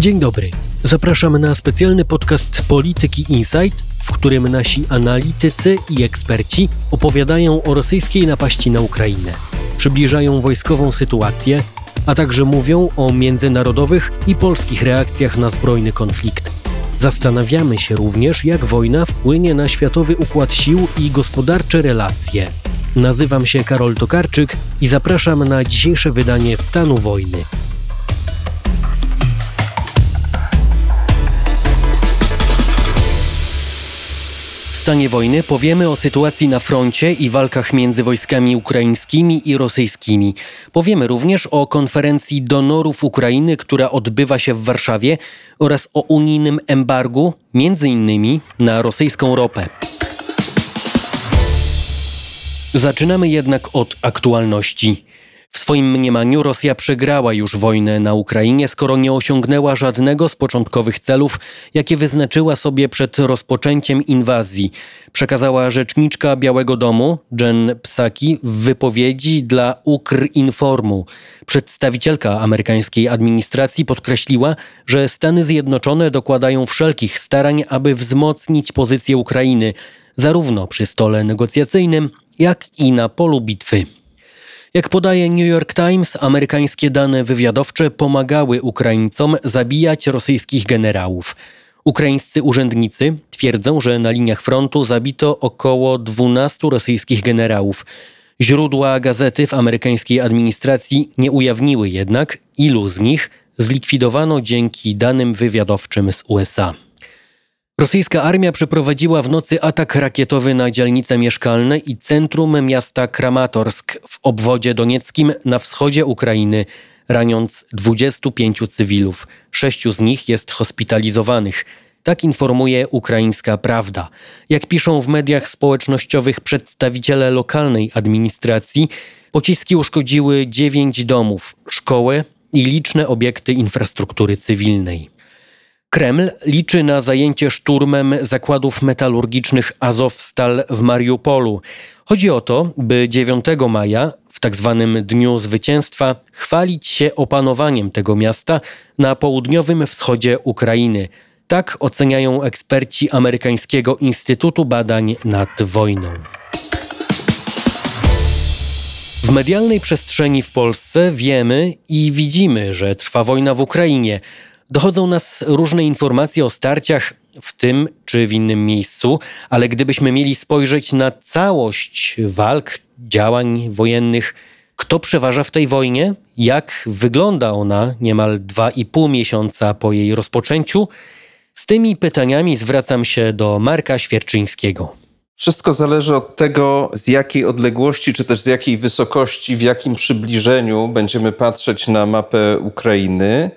Dzień dobry. Zapraszam na specjalny podcast Polityki Insight, w którym nasi analitycy i eksperci opowiadają o rosyjskiej napaści na Ukrainę, przybliżają wojskową sytuację, a także mówią o międzynarodowych i polskich reakcjach na zbrojny konflikt. Zastanawiamy się również, jak wojna wpłynie na światowy układ sił i gospodarcze relacje. Nazywam się Karol Tokarczyk i zapraszam na dzisiejsze wydanie Stanu Wojny. stanie wojny powiemy o sytuacji na froncie i walkach między wojskami ukraińskimi i rosyjskimi. Powiemy również o konferencji donorów Ukrainy, która odbywa się w Warszawie oraz o unijnym embargu, między innymi na rosyjską ropę. Zaczynamy jednak od aktualności. W swoim mniemaniu Rosja przegrała już wojnę na Ukrainie, skoro nie osiągnęła żadnego z początkowych celów, jakie wyznaczyła sobie przed rozpoczęciem inwazji. Przekazała rzeczniczka Białego Domu, Jen Psaki, w wypowiedzi dla Ukrinformu. Przedstawicielka amerykańskiej administracji podkreśliła, że Stany Zjednoczone dokładają wszelkich starań, aby wzmocnić pozycję Ukrainy, zarówno przy stole negocjacyjnym, jak i na polu bitwy. Jak podaje New York Times, amerykańskie dane wywiadowcze pomagały Ukraińcom zabijać rosyjskich generałów. Ukraińscy urzędnicy twierdzą, że na liniach frontu zabito około 12 rosyjskich generałów. Źródła gazety w amerykańskiej administracji nie ujawniły jednak, ilu z nich zlikwidowano dzięki danym wywiadowczym z USA. Rosyjska armia przeprowadziła w nocy atak rakietowy na dzielnice mieszkalne i centrum miasta Kramatorsk w obwodzie donieckim na wschodzie Ukrainy, raniąc 25 cywilów. Sześciu z nich jest hospitalizowanych. Tak informuje ukraińska prawda. Jak piszą w mediach społecznościowych przedstawiciele lokalnej administracji, pociski uszkodziły dziewięć domów, szkołę i liczne obiekty infrastruktury cywilnej. Kreml liczy na zajęcie szturmem zakładów metalurgicznych Azowstal w Mariupolu. Chodzi o to, by 9 maja, w tzw. Tak Dniu Zwycięstwa, chwalić się opanowaniem tego miasta na południowym wschodzie Ukrainy. Tak oceniają eksperci amerykańskiego Instytutu Badań nad Wojną. W medialnej przestrzeni w Polsce wiemy i widzimy, że trwa wojna w Ukrainie. Dochodzą nas różne informacje o starciach w tym czy w innym miejscu, ale gdybyśmy mieli spojrzeć na całość walk, działań wojennych, kto przeważa w tej wojnie, jak wygląda ona niemal dwa i pół miesiąca po jej rozpoczęciu, z tymi pytaniami zwracam się do Marka Świerczyńskiego. Wszystko zależy od tego, z jakiej odległości, czy też z jakiej wysokości, w jakim przybliżeniu będziemy patrzeć na mapę Ukrainy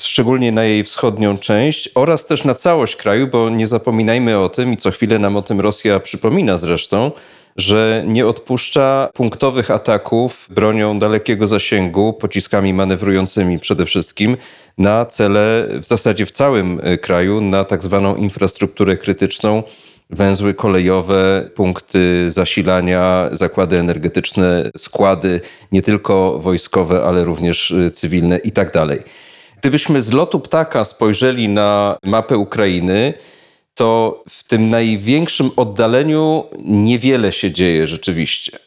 szczególnie na jej wschodnią część oraz też na całość kraju, bo nie zapominajmy o tym i co chwilę nam o tym Rosja przypomina zresztą, że nie odpuszcza punktowych ataków bronią dalekiego zasięgu, pociskami manewrującymi przede wszystkim, na cele w zasadzie w całym e, kraju, na tak zwaną infrastrukturę krytyczną, węzły kolejowe, punkty zasilania, zakłady energetyczne, składy nie tylko wojskowe, ale również e, cywilne i tak. Gdybyśmy z lotu ptaka spojrzeli na mapę Ukrainy, to w tym największym oddaleniu niewiele się dzieje rzeczywiście.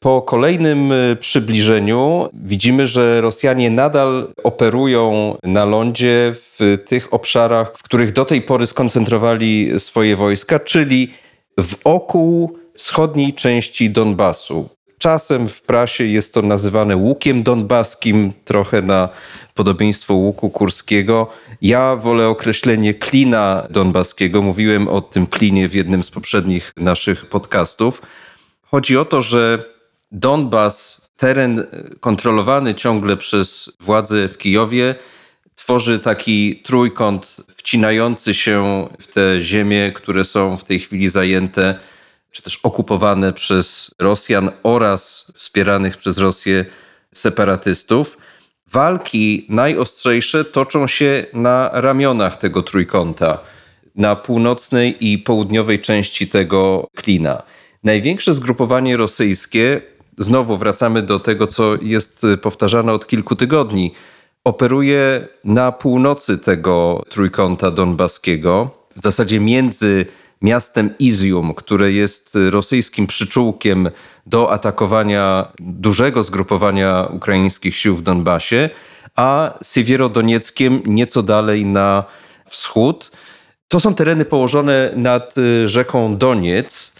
Po kolejnym y, przybliżeniu widzimy, że Rosjanie nadal operują na lądzie w tych obszarach, w których do tej pory skoncentrowali swoje wojska, czyli wokół wschodniej części Donbasu. Czasem w prasie jest to nazywane łukiem donbaskim, trochę na podobieństwo łuku kurskiego. Ja wolę określenie klina donbaskiego. Mówiłem o tym klinie w jednym z poprzednich naszych podcastów. Chodzi o to, że Donbas, teren kontrolowany ciągle przez władze w Kijowie, tworzy taki trójkąt wcinający się w te ziemie, które są w tej chwili zajęte czy też okupowane przez Rosjan oraz wspieranych przez Rosję separatystów. Walki najostrzejsze toczą się na ramionach tego trójkąta, na północnej i południowej części tego klina. Największe zgrupowanie rosyjskie znowu wracamy do tego, co jest powtarzane od kilku tygodni, operuje na północy tego trójkąta donbaskiego, w zasadzie między miastem Izium, które jest rosyjskim przyczółkiem do atakowania dużego zgrupowania ukraińskich sił w Donbasie, a Siewierodonieckiem nieco dalej na wschód. To są tereny położone nad y, rzeką Doniec.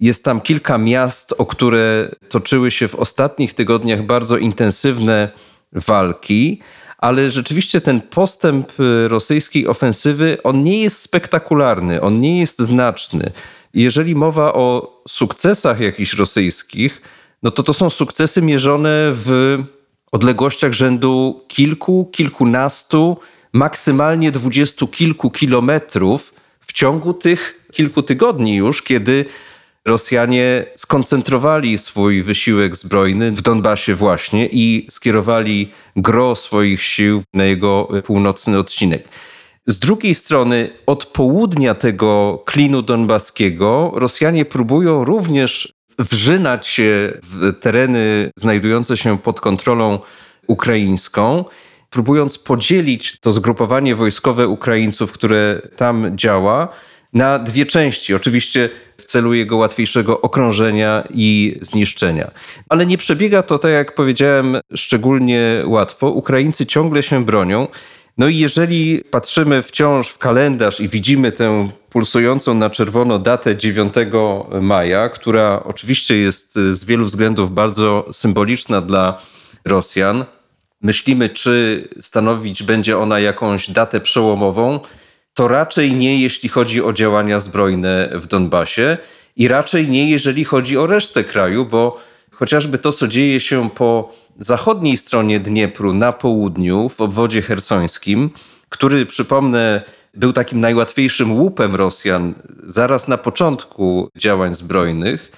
Jest tam kilka miast, o które toczyły się w ostatnich tygodniach bardzo intensywne walki, ale rzeczywiście ten postęp y, rosyjskiej ofensywy, on nie jest spektakularny, on nie jest znaczny. Jeżeli mowa o sukcesach jakichś rosyjskich, no to to są sukcesy mierzone w odległościach rzędu kilku, kilkunastu, maksymalnie dwudziestu kilku kilometrów w ciągu tych kilku tygodni już, kiedy Rosjanie skoncentrowali swój wysiłek zbrojny w Donbasie właśnie i skierowali gro swoich sił na jego północny odcinek. Z drugiej strony, od południa tego klinu donbaskiego Rosjanie próbują również wrzynać się w tereny znajdujące się pod kontrolą ukraińską, próbując podzielić to zgrupowanie wojskowe Ukraińców, które tam działa, na dwie części. Oczywiście w celu jego łatwiejszego okrążenia i zniszczenia. Ale nie przebiega to, tak jak powiedziałem, szczególnie łatwo. Ukraińcy ciągle się bronią. No i jeżeli patrzymy wciąż w kalendarz i widzimy tę pulsującą na czerwono datę 9 maja, która oczywiście jest z wielu względów bardzo symboliczna dla Rosjan, myślimy, czy stanowić będzie ona jakąś datę przełomową, to raczej nie, jeśli chodzi o działania zbrojne w Donbasie i raczej nie, jeżeli chodzi o resztę kraju, bo chociażby to, co dzieje się po zachodniej stronie Dniepru na południu, w obwodzie hersońskim, który, przypomnę, był takim najłatwiejszym łupem Rosjan zaraz na początku działań zbrojnych,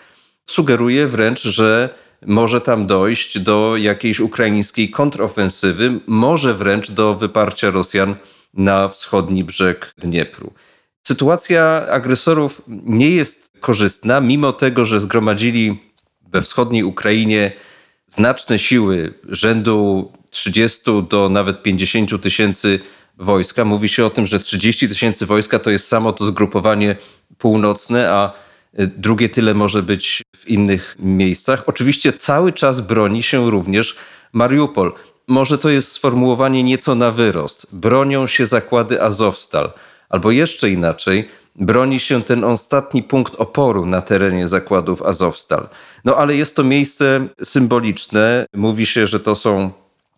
sugeruje wręcz, że może tam dojść do jakiejś ukraińskiej kontrofensywy, może wręcz do wyparcia Rosjan na wschodni brzeg Dniepru. Sytuacja agresorów nie jest korzystna, mimo tego, że zgromadzili we wschodniej Ukrainie znaczne siły rzędu 30 do nawet 50 tysięcy wojska. Mówi się o tym, że 30 tysięcy wojska to jest samo to zgrupowanie północne, a drugie tyle może być w innych miejscach. Oczywiście cały czas broni się również Mariupol. Może to jest sformułowanie nieco na wyrost. Bronią się zakłady Azowstal, albo jeszcze inaczej, broni się ten ostatni punkt oporu na terenie zakładów Azowstal. No ale jest to miejsce symboliczne. Mówi się, że to są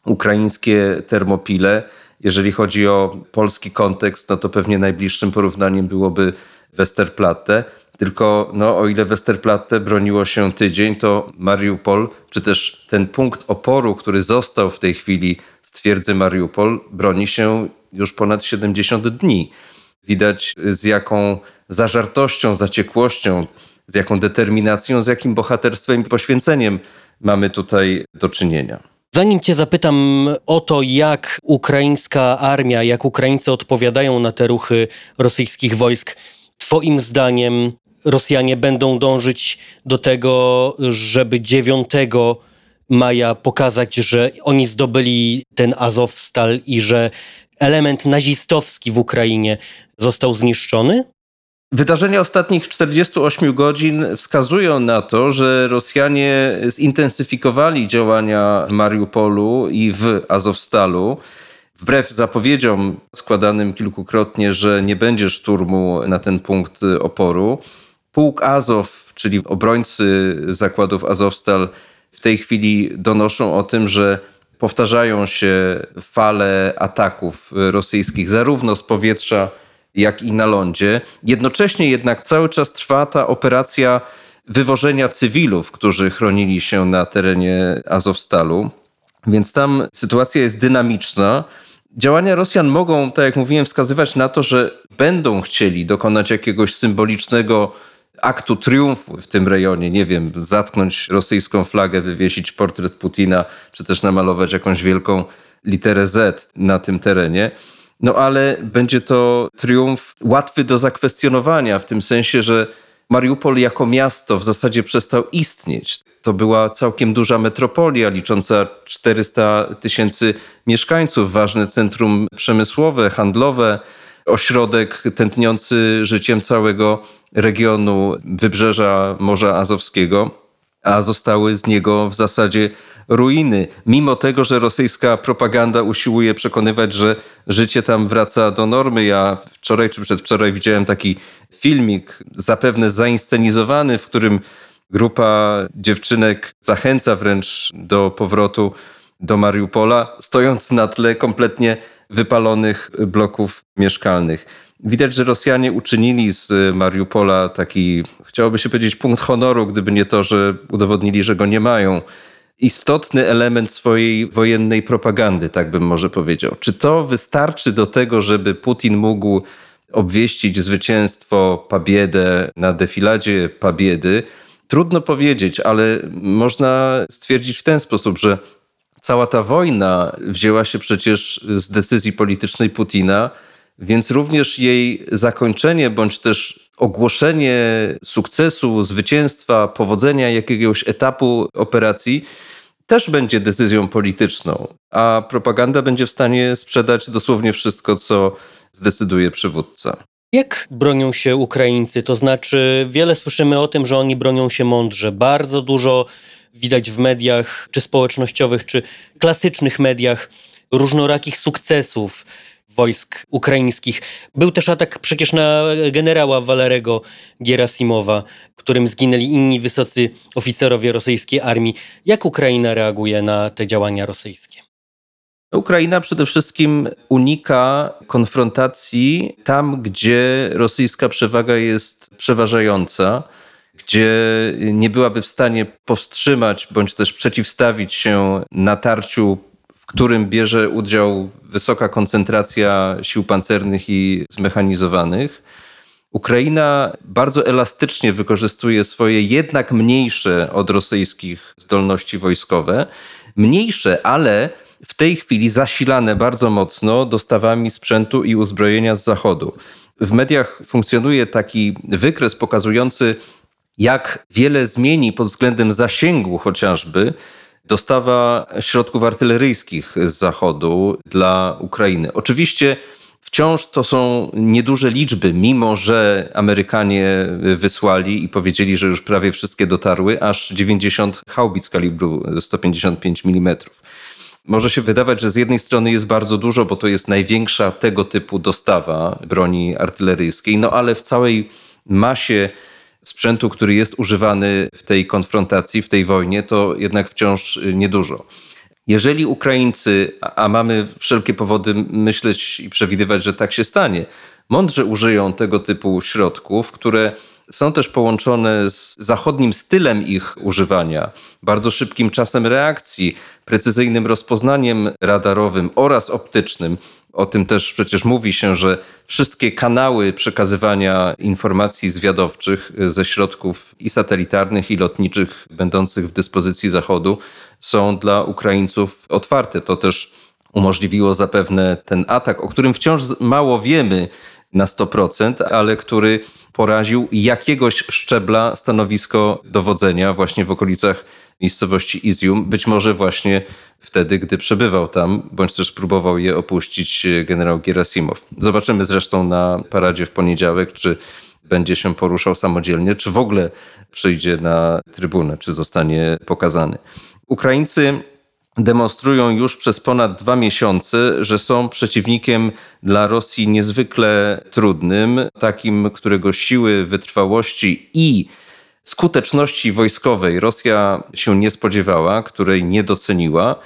ukraińskie termopile. Jeżeli chodzi o polski kontekst, no to pewnie najbliższym porównaniem byłoby Westerplatte. Tylko no, o ile Westerplatte broniło się tydzień, to Mariupol, czy też ten punkt oporu, który został w tej chwili z twierdzy Mariupol, broni się już ponad 70 dni. Widać z jaką zażartością, zaciekłością, z jaką determinacją, z jakim bohaterstwem i poświęceniem mamy tutaj do czynienia. Zanim Cię zapytam o to, jak ukraińska armia, jak Ukraińcy odpowiadają na te ruchy rosyjskich wojsk, Twoim zdaniem Rosjanie będą dążyć do tego, żeby 9 maja pokazać, że oni zdobyli ten Azowstal i że element nazistowski w Ukrainie został zniszczony? Wydarzenia ostatnich 48 godzin wskazują na to, że Rosjanie zintensyfikowali działania w Mariupolu i w Azowstalu. Wbrew zapowiedziom składanym kilkukrotnie, że nie będzie szturmu na ten punkt oporu, Pułk Azow, czyli obrońcy zakładów Azowstal, w tej chwili donoszą o tym, że powtarzają się fale ataków rosyjskich, zarówno z powietrza, jak i na lądzie. Jednocześnie jednak cały czas trwa ta operacja wywożenia cywilów, którzy chronili się na terenie Azowstalu. Więc tam sytuacja jest dynamiczna. Działania Rosjan mogą, tak jak mówiłem, wskazywać na to, że będą chcieli dokonać jakiegoś symbolicznego aktu triumfu w tym rejonie, nie wiem, zatknąć rosyjską flagę, wywiesić portret Putina, czy też namalować jakąś wielką literę Z na tym terenie. No ale będzie to triumf łatwy do zakwestionowania, w tym sensie, że Mariupol jako miasto w zasadzie przestał istnieć. To była całkiem duża metropolia, licząca 400 tysięcy mieszkańców, ważne centrum przemysłowe, handlowe, ośrodek tętniący życiem całego regionu wybrzeża Morza Azowskiego, a zostały z niego w zasadzie ruiny. Mimo tego, że rosyjska propaganda usiłuje przekonywać, że życie tam wraca do normy. Ja wczoraj czy przedwczoraj widziałem taki filmik, zapewne zainscenizowany, w którym grupa dziewczynek zachęca wręcz do powrotu do Mariupola, stojąc na tle kompletnie wypalonych bloków mieszkalnych. Widać, że Rosjanie uczynili z Mariupola taki, chciałoby się powiedzieć, punkt honoru, gdyby nie to, że udowodnili, że go nie mają. Istotny element swojej wojennej propagandy, tak bym może powiedział. Czy to wystarczy do tego, żeby Putin mógł obwieścić zwycięstwo Pabiedę na defiladzie Pabiedy? Trudno powiedzieć, ale można stwierdzić w ten sposób, że cała ta wojna wzięła się przecież z decyzji politycznej Putina, więc również jej zakończenie bądź też ogłoszenie sukcesu, zwycięstwa, powodzenia jakiegoś etapu operacji też będzie decyzją polityczną, a propaganda będzie w stanie sprzedać dosłownie wszystko, co zdecyduje przywódca. Jak bronią się Ukraińcy? To znaczy, wiele słyszymy o tym, że oni bronią się mądrze. Bardzo dużo widać w mediach, czy społecznościowych, czy klasycznych mediach, różnorakich sukcesów wojsk ukraińskich. Był też atak przecież na generała Walerego Gierasimowa, którym zginęli inni wysocy oficerowie rosyjskiej armii. Jak Ukraina reaguje na te działania rosyjskie? Ukraina przede wszystkim unika konfrontacji tam, gdzie rosyjska przewaga jest przeważająca, gdzie nie byłaby w stanie powstrzymać bądź też przeciwstawić się natarciu, którym bierze udział wysoka koncentracja sił pancernych i zmechanizowanych. Ukraina bardzo elastycznie wykorzystuje swoje jednak mniejsze od rosyjskich zdolności wojskowe. Mniejsze, ale w tej chwili zasilane bardzo mocno dostawami sprzętu i uzbrojenia z zachodu. W mediach funkcjonuje taki wykres pokazujący, jak wiele zmieni pod względem zasięgu chociażby dostawa środków artyleryjskich z zachodu dla Ukrainy. Oczywiście wciąż to są nieduże liczby, mimo że Amerykanie wysłali i powiedzieli, że już prawie wszystkie dotarły, aż 90 haubic kalibru 155 mm. Może się wydawać, że z jednej strony jest bardzo dużo, bo to jest największa tego typu dostawa broni artyleryjskiej, no ale w całej masie sprzętu, który jest używany w tej konfrontacji, w tej wojnie, to jednak wciąż niedużo. Jeżeli Ukraińcy, a mamy wszelkie powody myśleć i przewidywać, że tak się stanie, mądrze użyją tego typu środków, które są też połączone z zachodnim stylem ich używania, bardzo szybkim czasem reakcji, precyzyjnym rozpoznaniem radarowym oraz optycznym. O tym też przecież mówi się, że wszystkie kanały przekazywania informacji zwiadowczych ze środków i satelitarnych, i lotniczych będących w dyspozycji Zachodu są dla Ukraińców otwarte. To też umożliwiło zapewne ten atak, o którym wciąż mało wiemy na 100%, ale który poraził jakiegoś szczebla stanowisko dowodzenia właśnie w okolicach miejscowości Izium, być może właśnie wtedy, gdy przebywał tam, bądź też próbował je opuścić generał Gerasimow. Zobaczymy zresztą na paradzie w poniedziałek, czy będzie się poruszał samodzielnie, czy w ogóle przyjdzie na trybunę, czy zostanie pokazany. Ukraińcy demonstrują już przez ponad dwa miesiące, że są przeciwnikiem dla Rosji niezwykle trudnym, takim, którego siły, wytrwałości i skuteczności wojskowej Rosja się nie spodziewała, której nie doceniła.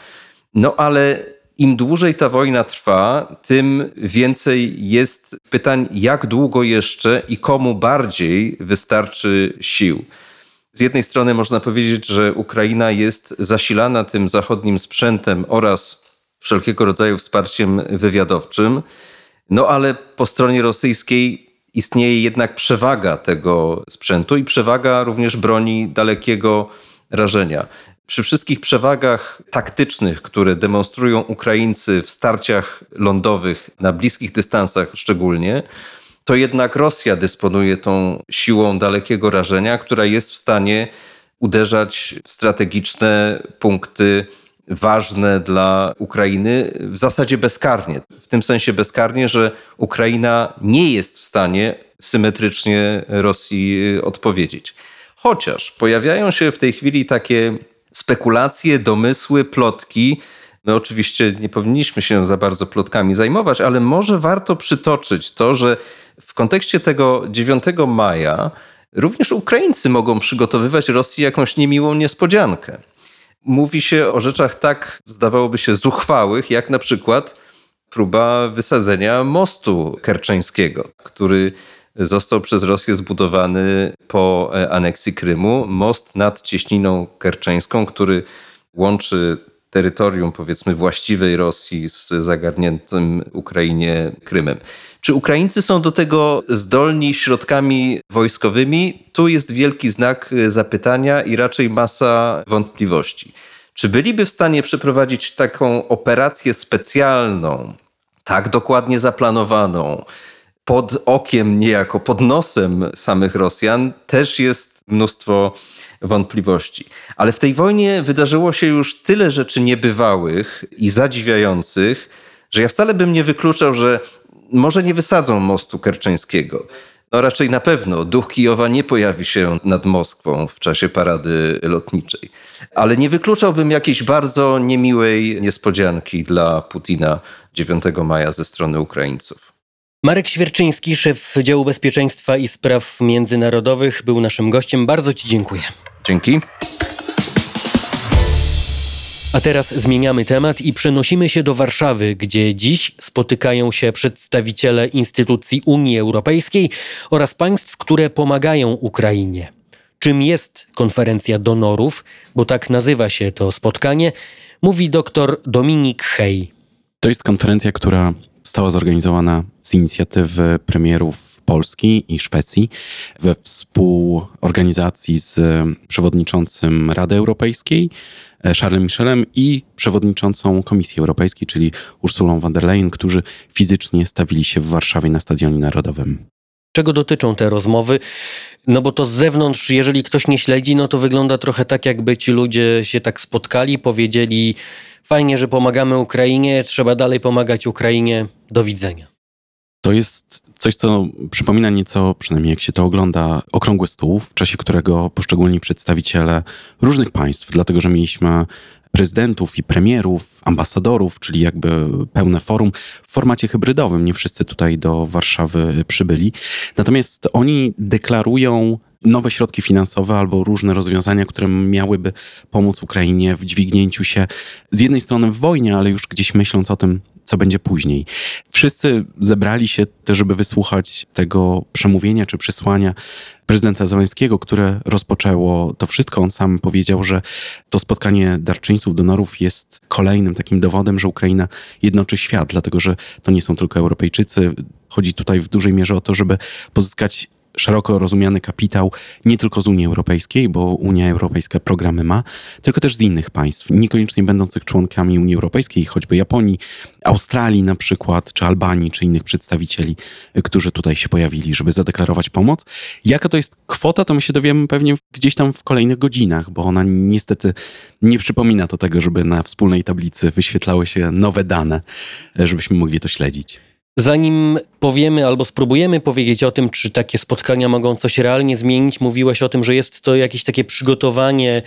No ale im dłużej ta wojna trwa, tym więcej jest pytań, jak długo jeszcze i komu bardziej wystarczy sił. Z jednej strony można powiedzieć, że Ukraina jest zasilana tym zachodnim sprzętem oraz wszelkiego rodzaju wsparciem wywiadowczym, no ale po stronie rosyjskiej istnieje jednak przewaga tego sprzętu i przewaga również broni dalekiego rażenia. Przy wszystkich przewagach taktycznych, które demonstrują Ukraińcy w starciach lądowych na bliskich dystansach szczególnie, to jednak Rosja dysponuje tą siłą dalekiego rażenia, która jest w stanie uderzać w strategiczne punkty ważne dla Ukrainy w zasadzie bezkarnie. W tym sensie bezkarnie, że Ukraina nie jest w stanie symetrycznie Rosji odpowiedzieć. Chociaż pojawiają się w tej chwili takie spekulacje, domysły, plotki. My oczywiście nie powinniśmy się za bardzo plotkami zajmować, ale może warto przytoczyć to, że w kontekście tego 9 maja również Ukraińcy mogą przygotowywać Rosji jakąś niemiłą niespodziankę. Mówi się o rzeczach tak, zdawałoby się, zuchwałych, jak na przykład próba wysadzenia mostu kerczeńskiego, który został przez Rosję zbudowany po e, aneksji Krymu. Most nad cieśniną kerczeńską, który łączy terytorium, powiedzmy, właściwej Rosji z zagarniętym Ukrainie Krymem. Czy Ukraińcy są do tego zdolni środkami wojskowymi? Tu jest wielki znak e, zapytania i raczej masa wątpliwości. Czy byliby w stanie przeprowadzić taką operację specjalną, tak dokładnie zaplanowaną, pod okiem, niejako pod nosem samych Rosjan, też jest mnóstwo wątpliwości. Ale w tej wojnie wydarzyło się już tyle rzeczy niebywałych i zadziwiających, że ja wcale bym nie wykluczał, że może nie wysadzą mostu kerczeńskiego. No raczej na pewno duch Kijowa nie pojawi się nad Moskwą w czasie parady lotniczej. Ale nie wykluczałbym jakiejś bardzo niemiłej niespodzianki dla Putina 9 maja ze strony Ukraińców. Marek Świerczyński, szef działu bezpieczeństwa i spraw międzynarodowych, był naszym gościem. Bardzo Ci dziękuję. Dzięki. A teraz zmieniamy temat i przenosimy się do Warszawy, gdzie dziś spotykają się przedstawiciele instytucji Unii Europejskiej oraz państw, które pomagają Ukrainie. Czym jest konferencja donorów, bo tak nazywa się to spotkanie, mówi dr Dominik Hej. To jest konferencja, która została zorganizowana z inicjatywy premierów Polski i Szwecji we współorganizacji z przewodniczącym Rady Europejskiej e, Charlesem Michelem i przewodniczącą Komisji Europejskiej, czyli Ursulą von der Leyen, którzy fizycznie stawili się w Warszawie na Stadionie Narodowym. Czego dotyczą te rozmowy? No bo to z zewnątrz, jeżeli ktoś nie śledzi, no to wygląda trochę tak, jakby ci ludzie się tak spotkali, powiedzieli fajnie, że pomagamy Ukrainie, trzeba dalej pomagać Ukrainie, do widzenia. To jest coś, co przypomina nieco, przynajmniej jak się to ogląda, okrągły stół, w czasie którego poszczególni przedstawiciele różnych państw, dlatego że mieliśmy prezydentów i premierów, ambasadorów, czyli jakby pełne forum w formacie hybrydowym. Nie wszyscy tutaj do Warszawy przybyli. Natomiast oni deklarują nowe środki finansowe albo różne rozwiązania, które miałyby pomóc Ukrainie w dźwignięciu się z jednej strony w wojnie, ale już gdzieś myśląc o tym, co będzie później. Wszyscy zebrali się też, żeby wysłuchać tego przemówienia czy przesłania prezydenta Załęskiego, które rozpoczęło to wszystko. On sam powiedział, że to spotkanie darczyńców, donorów jest kolejnym takim dowodem, że Ukraina jednoczy świat, dlatego że to nie są tylko Europejczycy. Chodzi tutaj w dużej mierze o to, żeby pozyskać szeroko rozumiany kapitał nie tylko z Unii Europejskiej, bo Unia Europejska programy ma, tylko też z innych państw, niekoniecznie będących członkami Unii Europejskiej, choćby Japonii, Australii na przykład, czy Albanii, czy innych przedstawicieli, którzy tutaj się pojawili, żeby zadeklarować pomoc. Jaka to jest kwota, to my się dowiemy pewnie gdzieś tam w kolejnych godzinach, bo ona niestety nie przypomina to tego, żeby na wspólnej tablicy wyświetlały się nowe dane, żebyśmy mogli to śledzić. Zanim powiemy albo spróbujemy powiedzieć o tym, czy takie spotkania mogą coś realnie zmienić, mówiłeś o tym, że jest to jakieś takie przygotowanie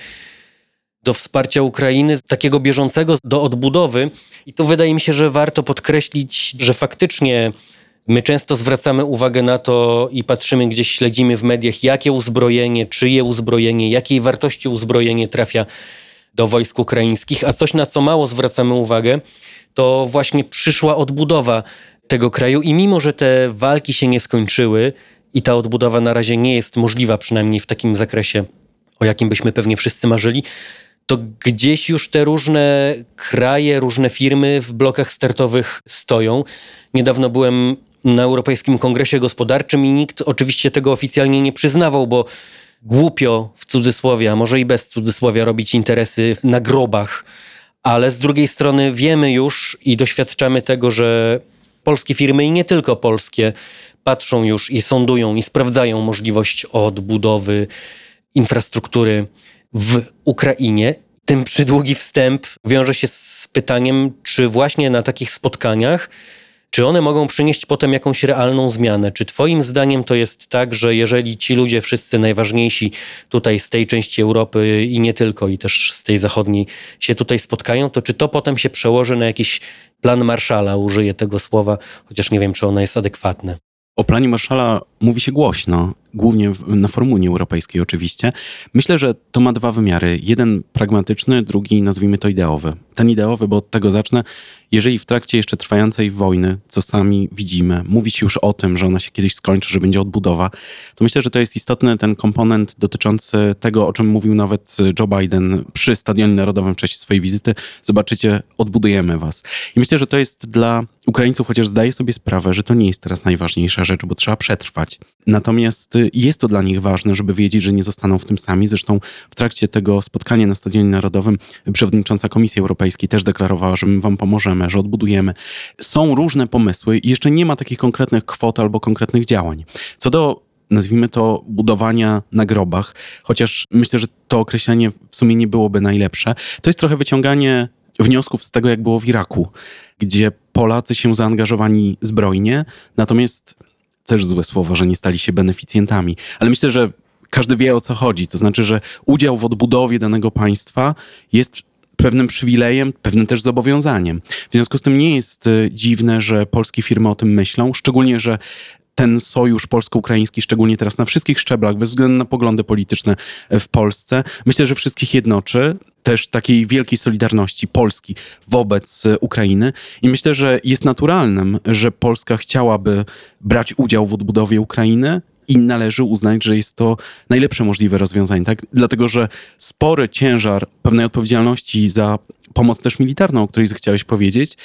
do wsparcia Ukrainy, takiego bieżącego do odbudowy. I tu wydaje mi się, że warto podkreślić, że faktycznie my często zwracamy uwagę na to i patrzymy gdzieś, śledzimy w mediach, jakie uzbrojenie, czyje uzbrojenie, jakiej wartości uzbrojenie trafia do wojsk ukraińskich, a coś na co mało zwracamy uwagę, to właśnie przyszła odbudowa tego kraju i mimo, że te walki się nie skończyły i ta odbudowa na razie nie jest możliwa, przynajmniej w takim zakresie, o jakim byśmy pewnie wszyscy marzyli, to gdzieś już te różne kraje, różne firmy w blokach startowych stoją. Niedawno byłem na Europejskim Kongresie Gospodarczym i nikt oczywiście tego oficjalnie nie przyznawał, bo głupio w cudzysłowie, a może i bez cudzysłowia robić interesy na grobach. Ale z drugiej strony wiemy już i doświadczamy tego, że polskie firmy i nie tylko polskie patrzą już i sądują i sprawdzają możliwość odbudowy infrastruktury w Ukrainie. Tym przydługi wstęp wiąże się z pytaniem, czy właśnie na takich spotkaniach czy one mogą przynieść potem jakąś realną zmianę? Czy Twoim zdaniem to jest tak, że jeżeli ci ludzie, wszyscy najważniejsi tutaj z tej części Europy i nie tylko, i też z tej zachodniej, się tutaj spotkają, to czy to potem się przełoży na jakiś plan Marszala? Użyję tego słowa, chociaż nie wiem, czy ono jest adekwatne. O planie Marszala mówi się głośno, głównie na forum Unii Europejskiej oczywiście. Myślę, że to ma dwa wymiary. Jeden pragmatyczny, drugi nazwijmy to ideowy. Ten ideowy, bo od tego zacznę. Jeżeli w trakcie jeszcze trwającej wojny, co sami widzimy, mówi się już o tym, że ona się kiedyś skończy, że będzie odbudowa, to myślę, że to jest istotny ten komponent dotyczący tego, o czym mówił nawet Joe Biden przy Stadionie Narodowym w czasie swojej wizyty. Zobaczycie, odbudujemy was. I myślę, że to jest dla Ukraińców, chociaż zdaję sobie sprawę, że to nie jest teraz najważniejsza rzecz, bo trzeba przetrwać. Natomiast jest to dla nich ważne, żeby wiedzieć, że nie zostaną w tym sami. Zresztą w trakcie tego spotkania na Stadionie Narodowym przewodnicząca Komisji Europejskiej też deklarowała, że my wam pomożemy, że odbudujemy. Są różne pomysły i jeszcze nie ma takich konkretnych kwot albo konkretnych działań. Co do nazwijmy to, budowania na grobach, chociaż myślę, że to określenie w sumie nie byłoby najlepsze. To jest trochę wyciąganie wniosków z tego, jak było w Iraku, gdzie Polacy się zaangażowani zbrojnie, natomiast też złe słowo, że nie stali się beneficjentami, ale myślę, że każdy wie o co chodzi. To znaczy, że udział w odbudowie danego państwa jest pewnym przywilejem, pewnym też zobowiązaniem. W związku z tym nie jest y, dziwne, że polskie firmy o tym myślą, szczególnie, że ten sojusz polsko-ukraiński, szczególnie teraz na wszystkich szczeblach, bez względu na poglądy polityczne w Polsce, myślę, że wszystkich jednoczy też takiej wielkiej solidarności Polski wobec Ukrainy. I myślę, że jest naturalnym, że Polska chciałaby brać udział w odbudowie Ukrainy i należy uznać, że jest to najlepsze możliwe rozwiązanie, tak? Dlatego, że spory ciężar pewnej odpowiedzialności za pomoc też militarną, o której chciałeś powiedzieć,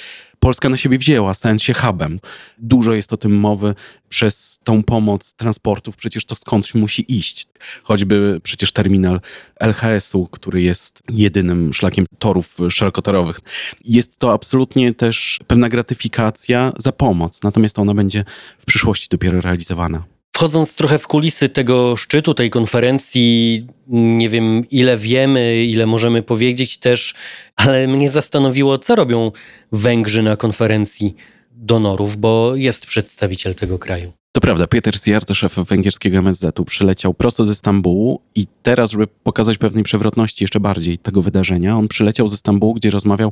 Polska na siebie wzięła, stając się hubem. Dużo jest o tym mowy przez tą pomoc transportów, przecież to skądś musi iść. Choćby przecież terminal LHS-u, który jest jedynym szlakiem torów szerokotorowych. Jest to absolutnie też pewna gratyfikacja za pomoc, natomiast ona będzie w przyszłości dopiero realizowana. Wchodząc trochę w kulisy tego szczytu, tej konferencji, nie wiem ile wiemy, ile możemy powiedzieć też, ale mnie zastanowiło, co robią Węgrzy na konferencji donorów, bo jest przedstawiciel tego kraju. To prawda, Peter Siarto, szef węgierskiego MSZ-u, przyleciał prosto ze Stambułu i teraz, żeby pokazać pewnej przewrotności jeszcze bardziej tego wydarzenia, on przyleciał ze Stambułu, gdzie rozmawiał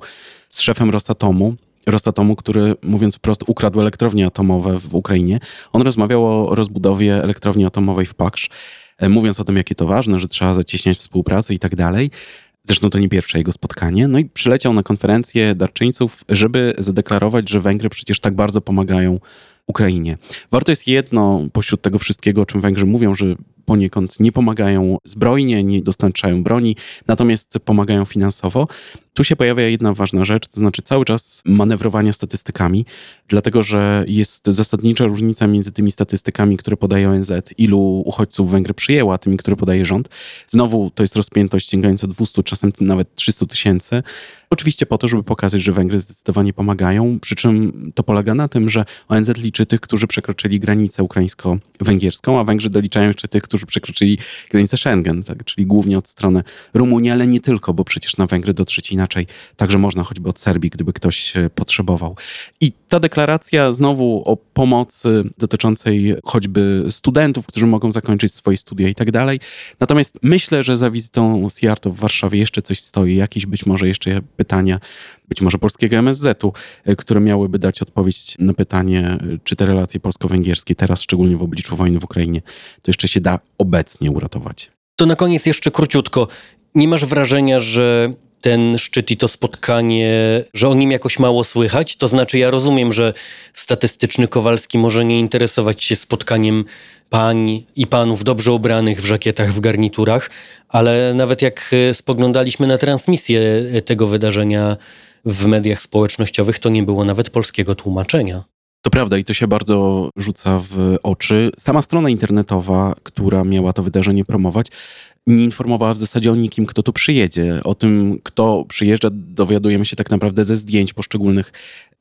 z szefem Rosatomu, Rosatomu, który mówiąc wprost ukradł elektrownie atomowe w Ukrainie. On rozmawiał o rozbudowie elektrowni atomowej w Paksz, e, mówiąc o tym, jakie to ważne, że trzeba zacieśniać współpracę i tak dalej. Zresztą to nie pierwsze jego spotkanie. No i przyleciał na konferencję darczyńców, żeby zadeklarować, że Węgry przecież tak bardzo pomagają Ukrainie. Warto jest jedno pośród tego wszystkiego, o czym Węgrzy mówią, że poniekąd nie pomagają zbrojnie, nie dostarczają broni, natomiast pomagają finansowo. Tu się pojawia jedna ważna rzecz, to znaczy cały czas manewrowania statystykami, dlatego że jest zasadnicza różnica między tymi statystykami, które podaje ONZ, ilu uchodźców Węgry przyjęła, tymi, które podaje rząd. Znowu to jest rozpiętość sięgająca 200, czasem nawet 300 tysięcy. Oczywiście po to, żeby pokazać, że Węgry zdecydowanie pomagają, przy czym to polega na tym, że ONZ liczy tych, którzy przekroczyli granicę ukraińsko-węgierską, a Węgrzy doliczają jeszcze tych, którzy przekroczyli granicę Schengen, tak? czyli głównie od strony Rumunii, ale nie tylko, bo przecież na Węgry dotrzeć inaczej także można choćby od Serbii, gdyby ktoś potrzebował. I ta deklaracja znowu o pomocy dotyczącej choćby studentów, którzy mogą zakończyć swoje studia i tak dalej. Natomiast myślę, że za wizytą Siarto w Warszawie jeszcze coś stoi, jakieś być może jeszcze pytania, być może polskiego MSZ-u, e, które miałyby dać odpowiedź na pytanie, czy te relacje polsko-węgierskie teraz, szczególnie w obliczu wojny w Ukrainie, to jeszcze się da obecnie uratować. To na koniec jeszcze króciutko. Nie masz wrażenia, że ten szczyt i to spotkanie, że o nim jakoś mało słychać? To znaczy, ja rozumiem, że statystyczny Kowalski może nie interesować się spotkaniem pań i panów dobrze ubranych w żakietach, w garniturach, ale nawet jak spoglądaliśmy na transmisję tego wydarzenia w mediach społecznościowych, to nie było nawet polskiego tłumaczenia. To prawda i to się bardzo rzuca w oczy. Sama strona internetowa, która miała to wydarzenie promować, nie informowała w zasadzie o nikim, kto tu przyjedzie. O tym, kto przyjeżdża, dowiadujemy się tak naprawdę ze zdjęć poszczególnych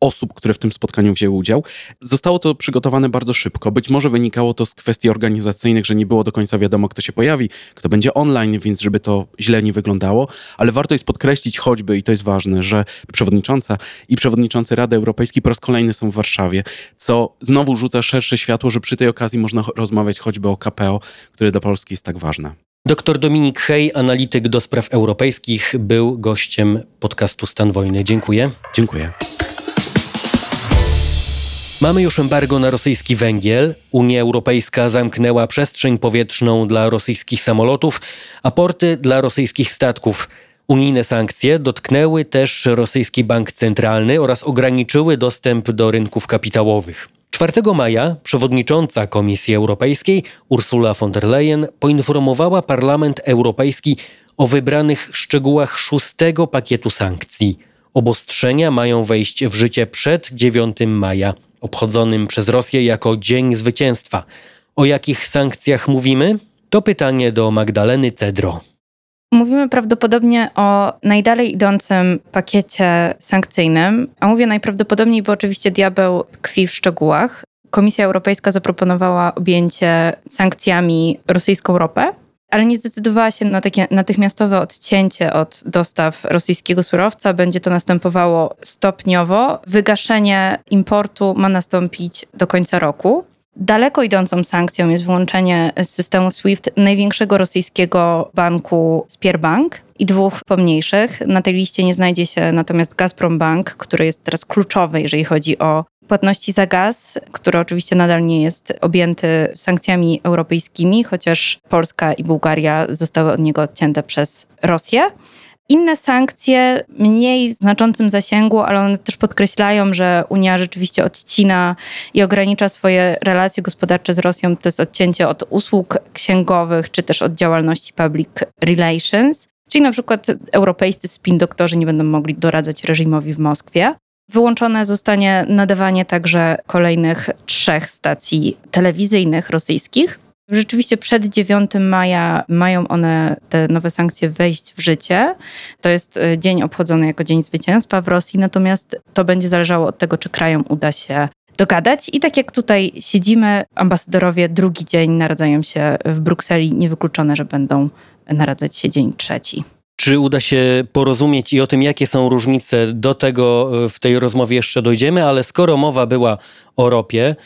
osób, które w tym spotkaniu wzięły udział. Zostało to przygotowane bardzo szybko. Być może wynikało to z kwestii organizacyjnych, że nie było do końca wiadomo, kto się pojawi, kto będzie online, więc żeby to źle nie wyglądało. Ale warto jest podkreślić choćby, i to jest ważne, że przewodnicząca i przewodniczący Rady Europejskiej po raz kolejny są w Warszawie, co znowu rzuca szersze światło, że przy tej okazji można rozmawiać choćby o KPO, które dla Polski jest tak ważne. Doktor Dominik Hej, analityk do spraw europejskich, był gościem podcastu Stan Wojny. Dziękuję. Dziękuję. Mamy już embargo na rosyjski węgiel. Unia Europejska zamknęła przestrzeń powietrzną dla rosyjskich samolotów, a porty dla rosyjskich statków. Unijne sankcje dotknęły też rosyjski bank centralny oraz ograniczyły dostęp do rynków kapitałowych. 4 maja przewodnicząca Komisji Europejskiej Ursula von der Leyen poinformowała Parlament Europejski o wybranych szczegółach szóstego pakietu sankcji. Obostrzenia mają wejść w życie przed 9 maja obchodzonym przez Rosję jako Dzień Zwycięstwa. O jakich sankcjach mówimy? To pytanie do Magdaleny Cedro. Mówimy prawdopodobnie o najdalej idącym pakiecie sankcyjnym, a mówię najprawdopodobniej, bo oczywiście diabeł tkwi w szczegółach. Komisja Europejska zaproponowała objęcie sankcjami rosyjską ropę, ale nie zdecydowała się na takie natychmiastowe odcięcie od dostaw rosyjskiego surowca. Będzie to następowało stopniowo. Wygaszenie importu ma nastąpić do końca roku. Daleko idącą sankcją jest włączenie z systemu SWIFT największego rosyjskiego banku Spierbank i dwóch pomniejszych. Na tej liście nie znajdzie się natomiast Gazprom Bank, który jest teraz kluczowy, jeżeli chodzi o płatności za gaz, który oczywiście nadal nie jest objęty sankcjami europejskimi, chociaż Polska i Bułgaria zostały od niego odcięte przez Rosję. Inne sankcje, mniej znaczącym zasięgu, ale one też podkreślają, że Unia rzeczywiście odcina i ogranicza swoje relacje gospodarcze z Rosją. To jest odcięcie od usług księgowych, czy też od działalności public relations. Czyli na przykład europejscy spin doktorzy nie będą mogli doradzać reżimowi w Moskwie. Wyłączone zostanie nadawanie także kolejnych trzech stacji telewizyjnych rosyjskich. Rzeczywiście przed 9 maja mają one, te nowe sankcje, wejść w życie. To jest e, dzień obchodzony jako Dzień Zwycięstwa w Rosji, natomiast to będzie zależało od tego, czy krajom uda się dogadać. I tak jak tutaj siedzimy, ambasadorowie drugi dzień naradzają się w Brukseli. Niewykluczone, że będą naradzać się dzień trzeci. Czy uda się porozumieć i o tym, jakie są różnice, do tego e, w tej rozmowie jeszcze dojdziemy, ale skoro mowa była o ropie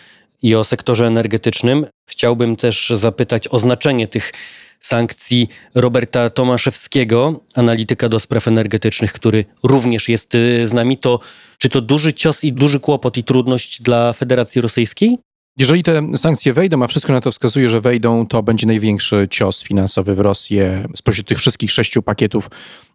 i o sektorze energetycznym, chciałbym też zapytać o znaczenie tych sankcji Roberta Tomaszewskiego, analityka do spraw energetycznych, który również jest e, z nami. To czy to duży cios i duży kłopot i trudność dla Federacji Rosyjskiej? Jeżeli te sankcje wejdą, a wszystko na to wskazuje, że wejdą, to będzie największy cios finansowy w Rosję spośród tych wszystkich sześciu pakietów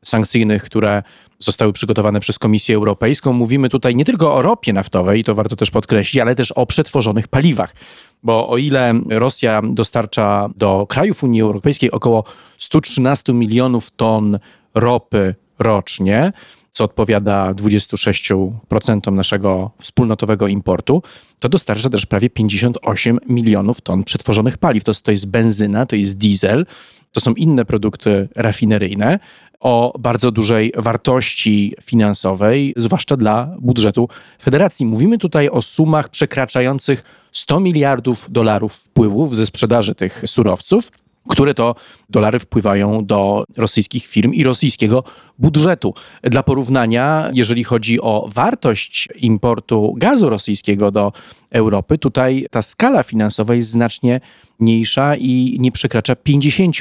sankcyjnych, które zostały przygotowane przez Komisję Europejską. Mówimy tutaj nie tylko o ropie naftowej, to warto też podkreślić, ale też o przetworzonych paliwach. Bo o ile Rosja dostarcza do krajów Unii Europejskiej około 113 milionów ton ropy rocznie, co odpowiada 26% naszego wspólnotowego importu, to dostarcza też prawie 58 milionów ton przetworzonych paliw. To, to jest benzyna, to jest diesel, to są inne produkty rafineryjne o bardzo dużej wartości finansowej, zwłaszcza dla budżetu federacji. Mówimy tutaj o sumach przekraczających 100 miliardów dolarów wpływów ze sprzedaży tych surowców które to dolary wpływają do rosyjskich firm i rosyjskiego budżetu. Dla porównania, jeżeli chodzi o wartość importu gazu rosyjskiego do Europy, tutaj ta skala finansowa jest znacznie mniejsza i nie przekracza 50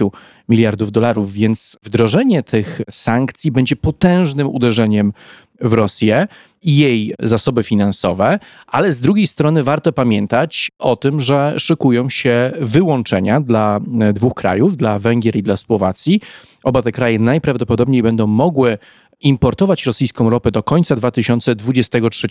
miliardów dolarów, więc wdrożenie tych sankcji będzie potężnym uderzeniem w Rosję i jej zasoby finansowe, ale z drugiej strony warto pamiętać o tym, że szykują się wyłączenia dla e, dwóch krajów, dla Węgier i dla Słowacji. Oba te kraje najprawdopodobniej będą mogły importować rosyjską ropę do końca 2023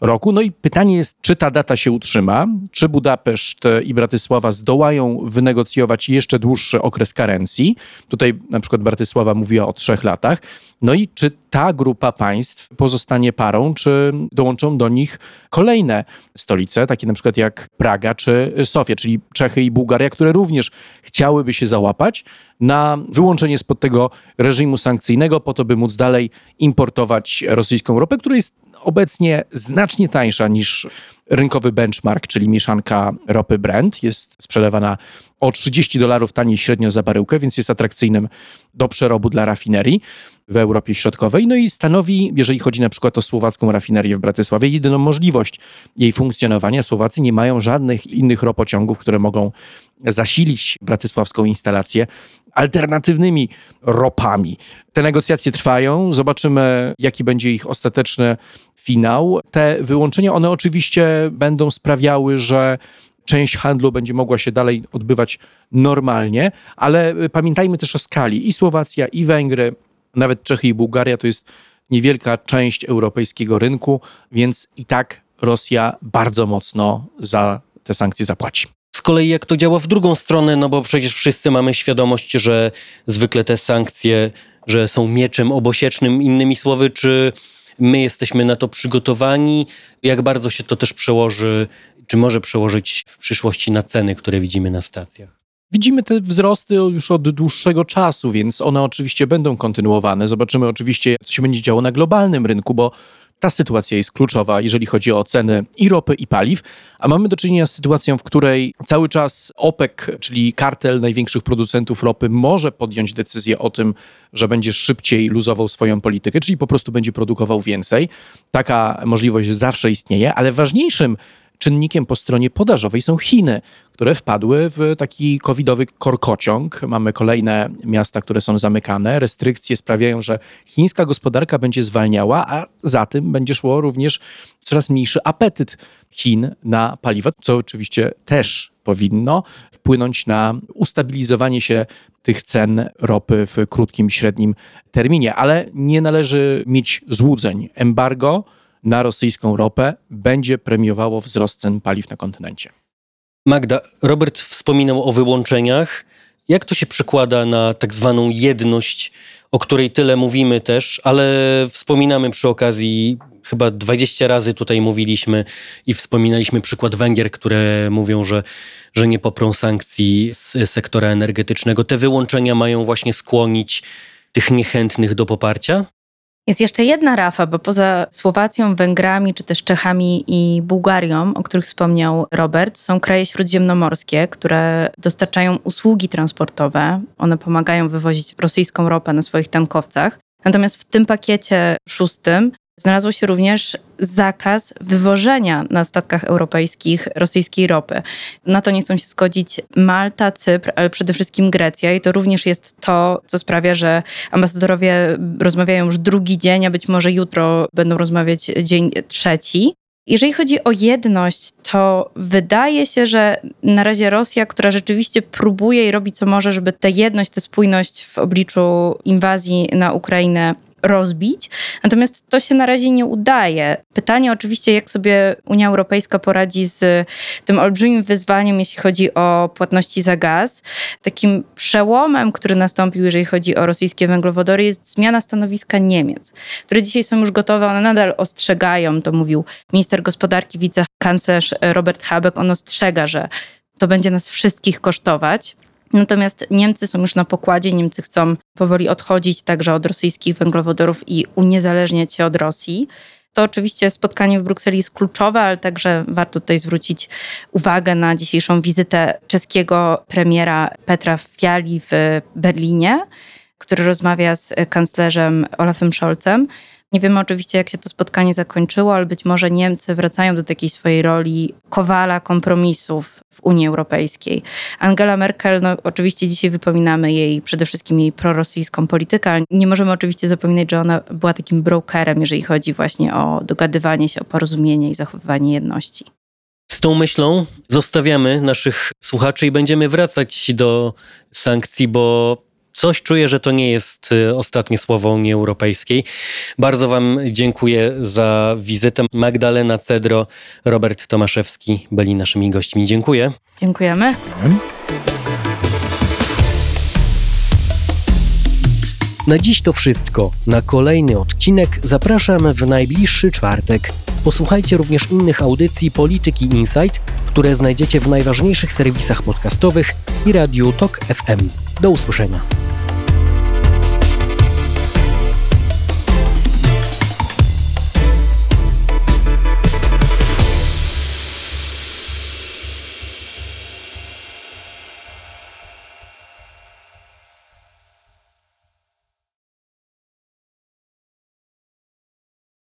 roku. No i pytanie jest, czy ta data się utrzyma, czy Budapeszt i Bratysława zdołają wynegocjować jeszcze dłuższy okres karencji. Tutaj na przykład Bratysława mówiła o trzech latach. No i czy ta grupa państw pozostanie parą, czy dołączą do nich kolejne stolice, takie na przykład jak Praga czy Sofia, czyli Czechy i Bułgaria, które również chciałyby się załapać na wyłączenie spod tego reżimu sankcyjnego, po to, by móc dalej importować rosyjską ropę, która jest obecnie znacznie tańsza niż rynkowy benchmark, czyli mieszanka ropy Brent. Jest sprzedawana o 30 dolarów taniej średnio za baryłkę, więc jest atrakcyjnym do przerobu dla rafinerii w Europie Środkowej. No i stanowi, jeżeli chodzi na przykład o słowacką rafinerię w Bratysławie, jedyną możliwość jej funkcjonowania. Słowacy nie mają żadnych innych ropociągów, które mogą zasilić bratysławską instalację alternatywnymi ropami. Te negocjacje trwają, zobaczymy, jaki będzie ich ostateczny finał. Te wyłączenia, one oczywiście będą sprawiały, że część handlu będzie mogła się dalej odbywać normalnie, ale pamiętajmy też o skali. I Słowacja, i Węgry, nawet Czechy i Bułgaria to jest niewielka część europejskiego rynku, więc i tak Rosja bardzo mocno za te sankcje zapłaci. Z kolei jak to działa w drugą stronę, no bo przecież wszyscy mamy świadomość, że zwykle te sankcje, że są mieczem obosiecznym, innymi słowy, czy my jesteśmy na to przygotowani, jak bardzo się to też przełoży, czy może przełożyć w przyszłości na ceny, które widzimy na stacjach. Widzimy te wzrosty już od dłuższego czasu, więc one oczywiście będą kontynuowane. Zobaczymy oczywiście, co się będzie działo na globalnym rynku, bo ta sytuacja jest kluczowa, jeżeli chodzi o ceny i ropy, i paliw, a mamy do czynienia z sytuacją, w której cały czas OPEC, czyli kartel największych producentów ropy, może podjąć decyzję o tym, że będzie szybciej luzował swoją politykę, czyli po prostu będzie produkował więcej. Taka możliwość zawsze istnieje, ale ważniejszym czynnikiem po stronie podażowej są Chiny, które wpadły w taki covidowy korkociąg. Mamy kolejne miasta, które są zamykane. Restrykcje sprawiają, że chińska gospodarka będzie zwalniała, a za tym będzie szło również coraz mniejszy apetyt Chin na paliwo, co oczywiście też powinno wpłynąć na ustabilizowanie się tych cen ropy w krótkim, średnim terminie. Ale nie należy mieć złudzeń. Embargo na rosyjską ropę będzie premiowało wzrost cen paliw na kontynencie. Magda, Robert wspominał o wyłączeniach. Jak to się przekłada na tak zwaną jedność, o której tyle mówimy też, ale wspominamy przy okazji, chyba 20 razy tutaj mówiliśmy i wspominaliśmy przykład Węgier, które mówią, że, że nie poprą sankcji z sektora energetycznego. Te wyłączenia mają właśnie skłonić tych niechętnych do poparcia? Jest jeszcze jedna rafa, bo poza Słowacją, Węgrami, czy też Czechami i Bułgarią, o których wspomniał Robert, są kraje śródziemnomorskie, które dostarczają usługi transportowe. One pomagają wywozić rosyjską ropę na swoich tankowcach. Natomiast w tym pakiecie szóstym znalazło się również zakaz wywożenia na statkach europejskich rosyjskiej ropy. Na to nie chcą się zgodzić Malta, Cypr, ale przede wszystkim Grecja i to również jest to, co sprawia, że ambasadorowie rozmawiają już drugi dzień, a być może jutro będą rozmawiać dzień trzeci. Jeżeli chodzi o jedność, to wydaje się, że na razie Rosja, która rzeczywiście próbuje i robi co może, żeby tę jedność, tę spójność w obliczu inwazji na Ukrainę rozbić. Natomiast to się na razie nie udaje. Pytanie oczywiście, jak sobie Unia Europejska poradzi z tym olbrzymim wyzwaniem, jeśli chodzi o płatności za gaz. Takim przełomem, który nastąpił, jeżeli chodzi o rosyjskie węglowodory, jest zmiana stanowiska Niemiec, które dzisiaj są już gotowe, one nadal ostrzegają, to mówił minister gospodarki, wicekanclerz Robert Habeck, on ostrzega, że to będzie nas wszystkich kosztować. Natomiast Niemcy są już na pokładzie, Niemcy chcą powoli odchodzić także od rosyjskich węglowodorów i uniezależniać się od Rosji. To oczywiście spotkanie w Brukseli jest kluczowe, ale także warto tutaj zwrócić uwagę na dzisiejszą wizytę czeskiego premiera Petra Fiali w Berlinie, który rozmawia z kanclerzem Olafem Scholzem. Nie wiemy oczywiście, jak się to spotkanie zakończyło, ale być może Niemcy wracają do takiej swojej roli kowala kompromisów w Unii Europejskiej. Angela Merkel, no oczywiście dzisiaj wypominamy jej przede wszystkim jej prorosyjską politykę, ale nie możemy oczywiście zapominać, że ona była takim brokerem, jeżeli chodzi właśnie o dogadywanie się, o porozumienie i zachowywanie jedności. Z tą myślą zostawiamy naszych słuchaczy i będziemy wracać do sankcji, bo coś czuję, że to nie jest y, ostatnie słowo Unii Europejskiej. Bardzo Wam dziękuję za wizytę. Magdalena Cedro, Robert Tomaszewski byli naszymi gośćmi. Dziękuję. Dziękujemy. Dziękujemy. Na dziś to wszystko. Na kolejny odcinek zapraszam w najbliższy czwartek. Posłuchajcie również innych audycji Polityki Insight, które znajdziecie w najważniejszych serwisach podcastowych i radiu Tok FM. Do usłyszenia.